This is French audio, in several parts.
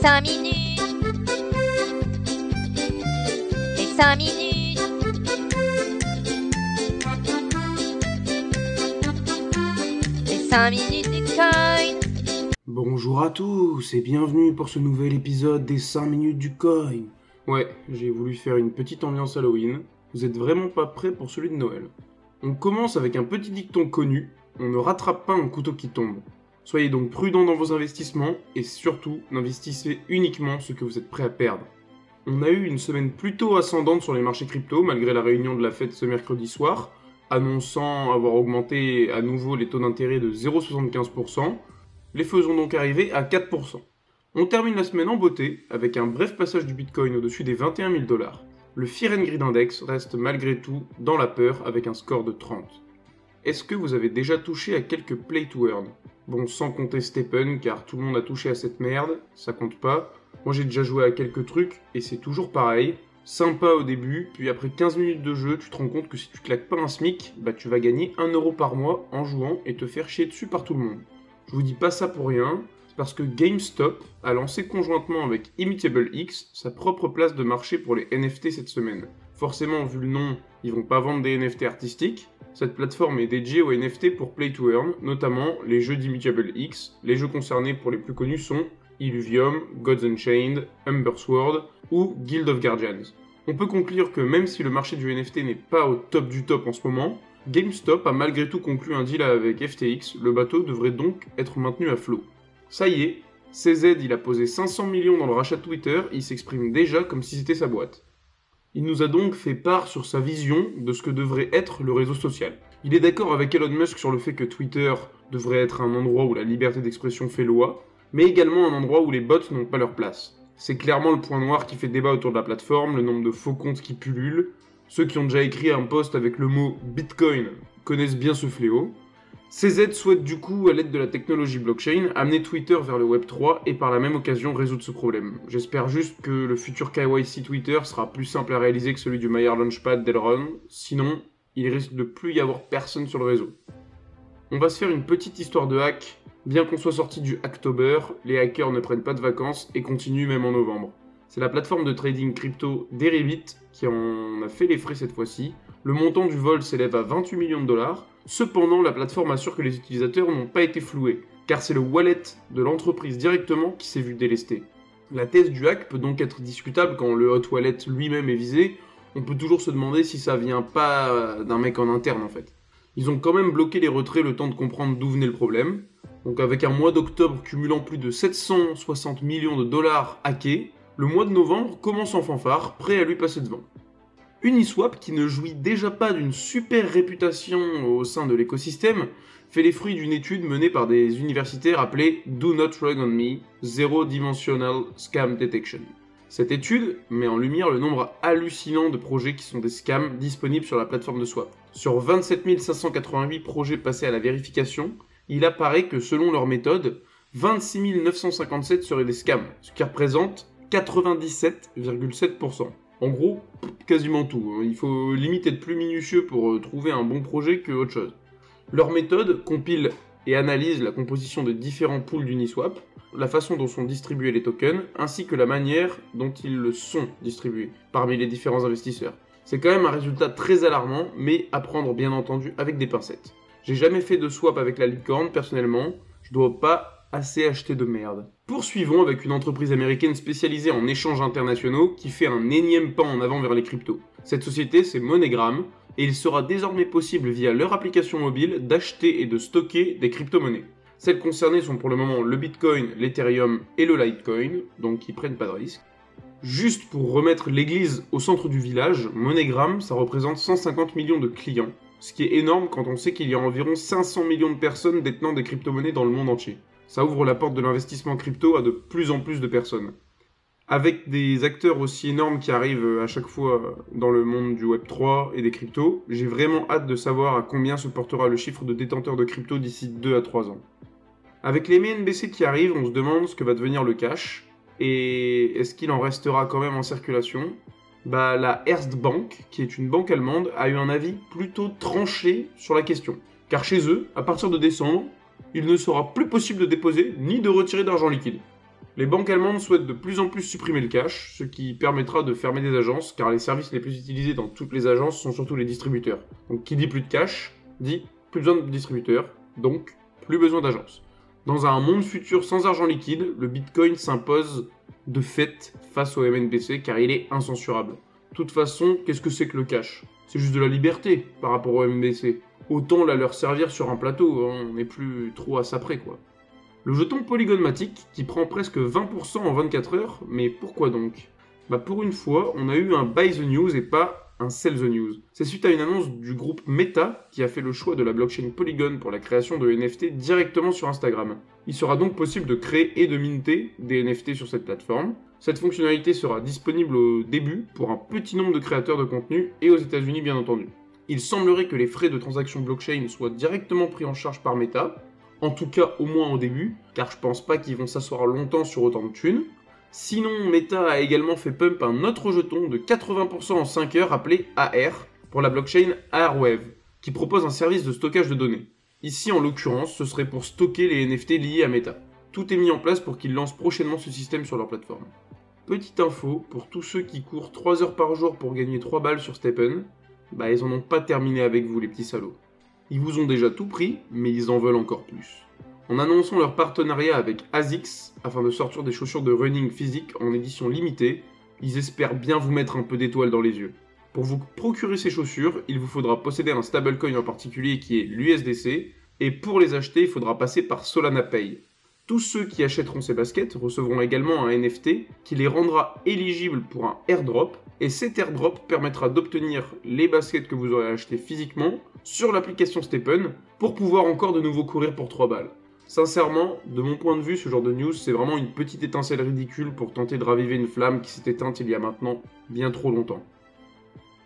5 minutes. Les 5 minutes. Les 5 minutes du coin. Bonjour à tous et bienvenue pour ce nouvel épisode des 5 minutes du coin. Ouais, j'ai voulu faire une petite ambiance Halloween. Vous êtes vraiment pas prêts pour celui de Noël. On commence avec un petit dicton connu, on ne rattrape pas un couteau qui tombe. Soyez donc prudents dans vos investissements et surtout n'investissez uniquement ce que vous êtes prêt à perdre. On a eu une semaine plutôt ascendante sur les marchés crypto malgré la réunion de la fête ce mercredi soir, annonçant avoir augmenté à nouveau les taux d'intérêt de 0,75%. Les faisons donc arriver à 4%. On termine la semaine en beauté avec un bref passage du Bitcoin au-dessus des 21 000 dollars. Le Fear Index reste malgré tout dans la peur avec un score de 30. Est-ce que vous avez déjà touché à quelques play to earn Bon, sans compter Stephen, car tout le monde a touché à cette merde, ça compte pas. Moi j'ai déjà joué à quelques trucs, et c'est toujours pareil. Sympa au début, puis après 15 minutes de jeu, tu te rends compte que si tu claques pas un SMIC, bah tu vas gagner 1€ euro par mois en jouant et te faire chier dessus par tout le monde. Je vous dis pas ça pour rien, c'est parce que GameStop a lancé conjointement avec Immutable X sa propre place de marché pour les NFT cette semaine. Forcément, vu le nom, ils vont pas vendre des NFT artistiques, cette plateforme est dédiée aux NFT pour Play to Earn, notamment les jeux d'Immutable X. Les jeux concernés pour les plus connus sont Illuvium, Gods Unchained, Umber Sword ou Guild of Guardians. On peut conclure que même si le marché du NFT n'est pas au top du top en ce moment, GameStop a malgré tout conclu un deal avec FTX, le bateau devrait donc être maintenu à flot. Ça y est, CZ il a posé 500 millions dans le rachat de Twitter, il s'exprime déjà comme si c'était sa boîte. Il nous a donc fait part sur sa vision de ce que devrait être le réseau social. Il est d'accord avec Elon Musk sur le fait que Twitter devrait être un endroit où la liberté d'expression fait loi, mais également un endroit où les bots n'ont pas leur place. C'est clairement le point noir qui fait débat autour de la plateforme, le nombre de faux comptes qui pullulent. Ceux qui ont déjà écrit un post avec le mot Bitcoin connaissent bien ce fléau. CZ souhaite du coup, à l'aide de la technologie blockchain, amener Twitter vers le Web 3 et par la même occasion résoudre ce problème. J'espère juste que le futur KYC Twitter sera plus simple à réaliser que celui du Mayer Launchpad d'Elron, sinon il risque de plus y avoir personne sur le réseau. On va se faire une petite histoire de hack. Bien qu'on soit sorti du Hacktober, les hackers ne prennent pas de vacances et continuent même en novembre. C'est la plateforme de trading crypto Deribit qui en a fait les frais cette fois-ci. Le montant du vol s'élève à 28 millions de dollars. Cependant, la plateforme assure que les utilisateurs n'ont pas été floués, car c'est le wallet de l'entreprise directement qui s'est vu délesté. La thèse du hack peut donc être discutable quand le hot wallet lui-même est visé. On peut toujours se demander si ça vient pas d'un mec en interne en fait. Ils ont quand même bloqué les retraits le temps de comprendre d'où venait le problème. Donc avec un mois d'octobre cumulant plus de 760 millions de dollars hackés, le mois de novembre commence en fanfare, prêt à lui passer devant. Uniswap, qui ne jouit déjà pas d'une super réputation au sein de l'écosystème, fait les fruits d'une étude menée par des universitaires appelée Do Not Rug on Me Zero Dimensional Scam Detection. Cette étude met en lumière le nombre hallucinant de projets qui sont des scams disponibles sur la plateforme de Swap. Sur 27 588 projets passés à la vérification, il apparaît que selon leur méthode, 26 957 seraient des scams, ce qui représente 97,7%. En gros, quasiment tout. hein. Il faut limite être plus minutieux pour euh, trouver un bon projet que autre chose. Leur méthode compile et analyse la composition de différents pools d'Uniswap, la façon dont sont distribués les tokens, ainsi que la manière dont ils le sont distribués parmi les différents investisseurs. C'est quand même un résultat très alarmant, mais à prendre bien entendu avec des pincettes. J'ai jamais fait de swap avec la licorne personnellement, je dois pas assez acheter de merde. Poursuivons avec une entreprise américaine spécialisée en échanges internationaux qui fait un énième pas en avant vers les cryptos. Cette société, c'est MoneyGram, et il sera désormais possible via leur application mobile d'acheter et de stocker des crypto-monnaies. Celles concernées sont pour le moment le Bitcoin, l'Ethereum et le Litecoin, donc ils prennent pas de risque. Juste pour remettre l'église au centre du village, MoneyGram, ça représente 150 millions de clients, ce qui est énorme quand on sait qu'il y a environ 500 millions de personnes détenant des crypto-monnaies dans le monde entier. Ça ouvre la porte de l'investissement crypto à de plus en plus de personnes. Avec des acteurs aussi énormes qui arrivent à chaque fois dans le monde du Web3 et des cryptos, j'ai vraiment hâte de savoir à combien se portera le chiffre de détenteurs de crypto d'ici 2 à 3 ans. Avec les MNBC qui arrivent, on se demande ce que va devenir le cash, et est-ce qu'il en restera quand même en circulation? Bah la Erste Bank, qui est une banque allemande, a eu un avis plutôt tranché sur la question. Car chez eux, à partir de décembre, il ne sera plus possible de déposer ni de retirer d'argent liquide. Les banques allemandes souhaitent de plus en plus supprimer le cash, ce qui permettra de fermer des agences, car les services les plus utilisés dans toutes les agences sont surtout les distributeurs. Donc qui dit plus de cash, dit plus besoin de distributeurs, donc plus besoin d'agences. Dans un monde futur sans argent liquide, le Bitcoin s'impose de fait face au MNBC car il est incensurable. De toute façon, qu'est-ce que c'est que le cash? C'est juste de la liberté par rapport au MNBC. Autant la leur servir sur un plateau, on n'est plus trop à ça près quoi. Le jeton polygonmatique qui prend presque 20% en 24 heures, mais pourquoi donc? Bah pour une fois, on a eu un buy the news et pas un sell the news. C'est suite à une annonce du groupe Meta qui a fait le choix de la blockchain Polygon pour la création de NFT directement sur Instagram. Il sera donc possible de créer et de minter des NFT sur cette plateforme. Cette fonctionnalité sera disponible au début pour un petit nombre de créateurs de contenu et aux États-Unis bien entendu. Il semblerait que les frais de transaction blockchain soient directement pris en charge par Meta, en tout cas au moins au début, car je pense pas qu'ils vont s'asseoir longtemps sur autant de thunes. Sinon, Meta a également fait pump un autre jeton de 80% en 5 heures appelé AR pour la blockchain Airwave, qui propose un service de stockage de données. Ici, en l'occurrence, ce serait pour stocker les NFT liés à Meta. Tout est mis en place pour qu'ils lancent prochainement ce système sur leur plateforme. Petite info, pour tous ceux qui courent 3 heures par jour pour gagner 3 balles sur Steppen, bah ils en ont pas terminé avec vous les petits salauds. Ils vous ont déjà tout pris, mais ils en veulent encore plus. En annonçant leur partenariat avec ASICS afin de sortir des chaussures de running physique en édition limitée, ils espèrent bien vous mettre un peu d'étoiles dans les yeux. Pour vous procurer ces chaussures, il vous faudra posséder un stablecoin en particulier qui est l'USDC, et pour les acheter, il faudra passer par Solana Pay. Tous ceux qui achèteront ces baskets recevront également un NFT qui les rendra éligibles pour un airdrop, et cet airdrop permettra d'obtenir les baskets que vous aurez achetées physiquement sur l'application Steppen pour pouvoir encore de nouveau courir pour 3 balles. Sincèrement, de mon point de vue, ce genre de news, c'est vraiment une petite étincelle ridicule pour tenter de raviver une flamme qui s'est éteinte il y a maintenant bien trop longtemps.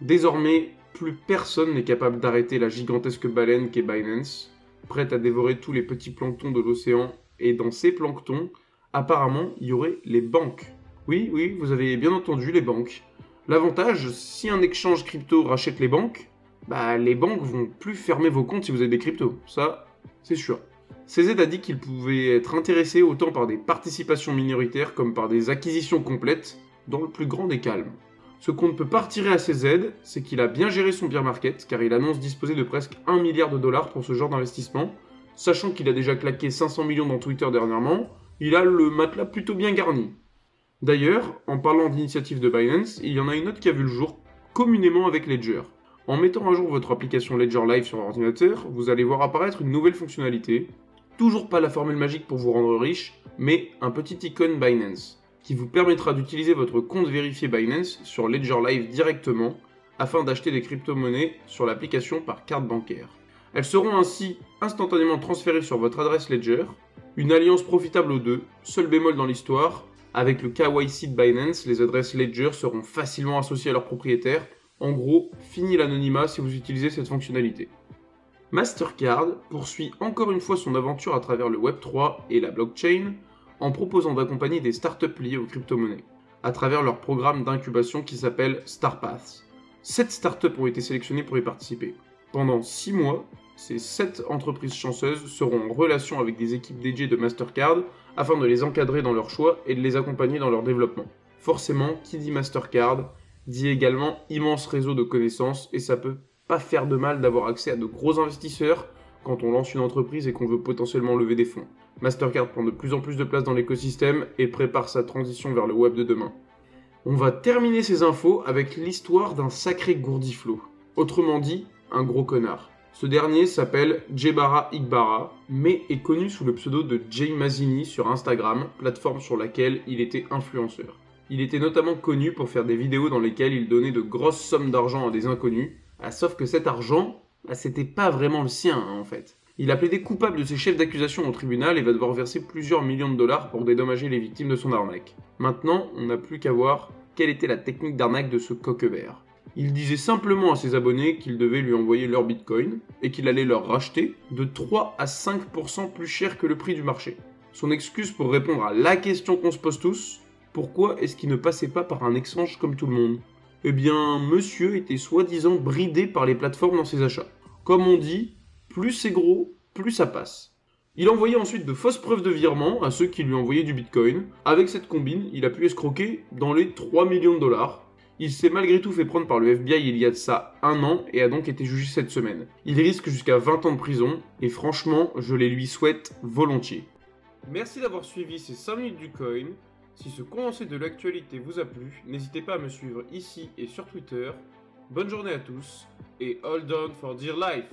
Désormais, plus personne n'est capable d'arrêter la gigantesque baleine qu'est Binance, prête à dévorer tous les petits planctons de l'océan, et dans ces planctons, apparemment, il y aurait les banques. Oui, oui, vous avez bien entendu les banques. L'avantage, si un échange crypto rachète les banques, bah les banques vont plus fermer vos comptes si vous avez des cryptos. Ça, c'est sûr. CZ a dit qu'il pouvait être intéressé autant par des participations minoritaires comme par des acquisitions complètes, dans le plus grand des calmes. Ce qu'on ne peut pas retirer à CZ, c'est qu'il a bien géré son bear market, car il annonce disposer de presque 1 milliard de dollars pour ce genre d'investissement, sachant qu'il a déjà claqué 500 millions dans Twitter dernièrement, il a le matelas plutôt bien garni. D'ailleurs, en parlant d'initiative de Binance, il y en a une autre qui a vu le jour, communément avec Ledger. En mettant à jour votre application Ledger Live sur ordinateur, vous allez voir apparaître une nouvelle fonctionnalité. Toujours pas la formule magique pour vous rendre riche, mais un petit icône Binance, qui vous permettra d'utiliser votre compte vérifié Binance sur Ledger Live directement, afin d'acheter des crypto-monnaies sur l'application par carte bancaire. Elles seront ainsi instantanément transférées sur votre adresse Ledger, une alliance profitable aux deux, seul bémol dans l'histoire, avec le KYC Binance, les adresses Ledger seront facilement associées à leurs propriétaires. En gros, fini l'anonymat si vous utilisez cette fonctionnalité. Mastercard poursuit encore une fois son aventure à travers le Web3 et la blockchain en proposant d'accompagner des startups liées aux crypto-monnaies à travers leur programme d'incubation qui s'appelle StarPaths. Sept startups ont été sélectionnées pour y participer. Pendant 6 mois, ces 7 entreprises chanceuses seront en relation avec des équipes dédiées de Mastercard afin de les encadrer dans leur choix et de les accompagner dans leur développement. Forcément, qui dit Mastercard dit également immense réseau de connaissances et ça peut pas faire de mal d'avoir accès à de gros investisseurs quand on lance une entreprise et qu'on veut potentiellement lever des fonds. Mastercard prend de plus en plus de place dans l'écosystème et prépare sa transition vers le web de demain. On va terminer ces infos avec l'histoire d'un sacré gourdiflot. Autrement dit, un gros connard. Ce dernier s'appelle Jebara Igbara, mais est connu sous le pseudo de Jay Mazini sur Instagram, plateforme sur laquelle il était influenceur. Il était notamment connu pour faire des vidéos dans lesquelles il donnait de grosses sommes d'argent à des inconnus, ah, sauf que cet argent, bah, c'était pas vraiment le sien hein, en fait. Il a plaidé coupable de ses chefs d'accusation au tribunal et va devoir verser plusieurs millions de dollars pour dédommager les victimes de son arnaque. Maintenant, on n'a plus qu'à voir quelle était la technique d'arnaque de ce coquebert. Il disait simplement à ses abonnés qu'ils devaient lui envoyer leur bitcoin et qu'il allait leur racheter de 3 à 5% plus cher que le prix du marché. Son excuse pour répondre à la question qu'on se pose tous, pourquoi est-ce qu'il ne passait pas par un échange comme tout le monde? Eh bien, monsieur était soi-disant bridé par les plateformes dans ses achats. Comme on dit, plus c'est gros, plus ça passe. Il envoyait ensuite de fausses preuves de virement à ceux qui lui envoyaient du bitcoin. Avec cette combine, il a pu escroquer dans les 3 millions de dollars. Il s'est malgré tout fait prendre par le FBI il y a de ça un an et a donc été jugé cette semaine. Il risque jusqu'à 20 ans de prison et franchement, je les lui souhaite volontiers. Merci d'avoir suivi ces 5 minutes du coin. Si ce condensé de l'actualité vous a plu, n'hésitez pas à me suivre ici et sur Twitter. Bonne journée à tous et hold on for dear life